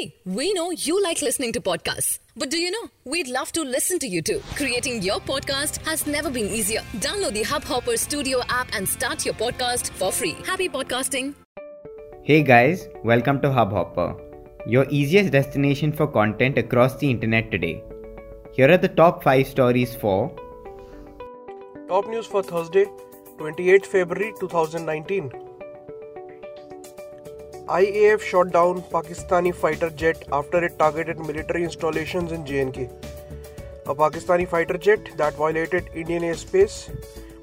See, we know you like listening to podcasts. But do you know? We'd love to listen to you too. Creating your podcast has never been easier. Download the Hubhopper Studio app and start your podcast for free. Happy podcasting. Hey guys, welcome to Hubhopper, your easiest destination for content across the internet today. Here are the top 5 stories for Top news for Thursday, 28 February 2019. IAF shot down Pakistani fighter jet after it targeted military installations in JNK. A Pakistani fighter jet that violated Indian airspace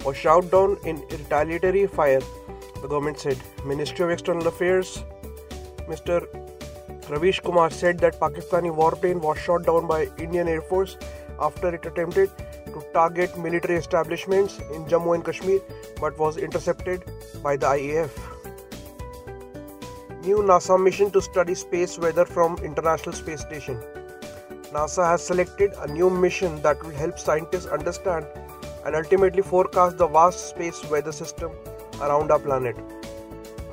was shot down in retaliatory fire, the government said. Ministry of External Affairs, Mr. Ravish Kumar said that Pakistani warplane was shot down by Indian Air Force after it attempted to target military establishments in Jammu and Kashmir but was intercepted by the IAF. New NASA mission to study space weather from International Space Station. NASA has selected a new mission that will help scientists understand and ultimately forecast the vast space weather system around our planet.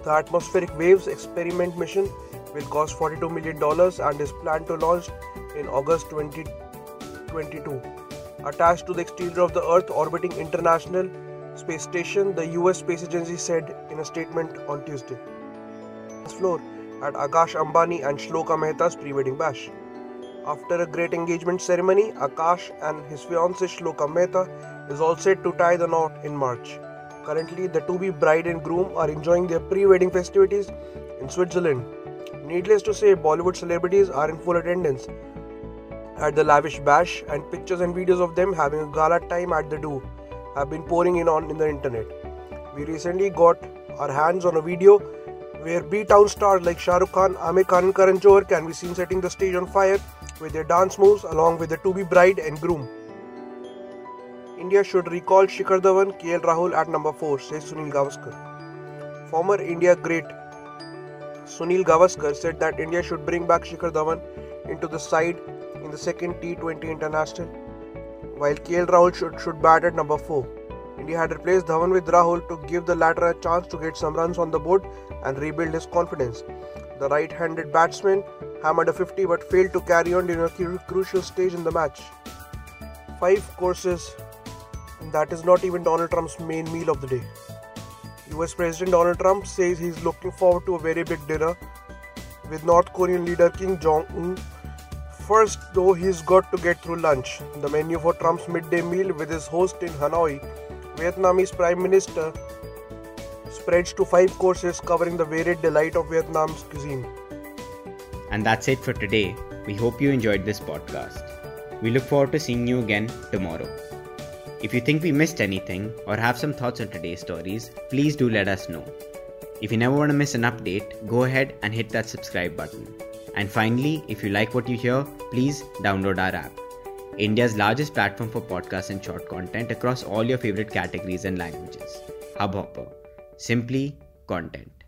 The Atmospheric Waves Experiment mission will cost $42 million and is planned to launch in August 2022. Attached to the exterior of the Earth orbiting International Space Station, the US Space Agency said in a statement on Tuesday. Floor at Akash Ambani and Shloka Mehta's pre-wedding bash. After a great engagement ceremony, Akash and his fiancée Shloka Mehta is all set to tie the knot in March. Currently, the to-be bride and groom are enjoying their pre-wedding festivities in Switzerland. Needless to say, Bollywood celebrities are in full attendance at the lavish bash, and pictures and videos of them having a gala time at the do have been pouring in on in the internet. We recently got our hands on a video where B-Town stars like Shah Rukh Khan, Aamir Khan Karan Johar can be seen setting the stage on fire with their dance moves along with the to-be bride and groom. India should recall Shikhar Dhawan, KL Rahul at number 4, says Sunil Gavaskar. Former India great Sunil Gavaskar said that India should bring back Shikhar Dhawan into the side in the second T20 international, while KL Rahul should, should bat at number 4. India had replaced Dhawan with Rahul to give the latter a chance to get some runs on the board and rebuild his confidence. The right handed batsman hammered a 50 but failed to carry on during a crucial stage in the match. Five courses, that is not even Donald Trump's main meal of the day. US President Donald Trump says he's looking forward to a very big dinner with North Korean leader Kim Jong un First, though, he's got to get through lunch. The menu for Trump's midday meal with his host in Hanoi, Vietnamese Prime Minister, spreads to five courses covering the varied delight of Vietnam's cuisine. And that's it for today. We hope you enjoyed this podcast. We look forward to seeing you again tomorrow. If you think we missed anything or have some thoughts on today's stories, please do let us know. If you never want to miss an update, go ahead and hit that subscribe button. And finally, if you like what you hear, please download our app. India's largest platform for podcasts and short content across all your favorite categories and languages. Hubhopper. Simply content.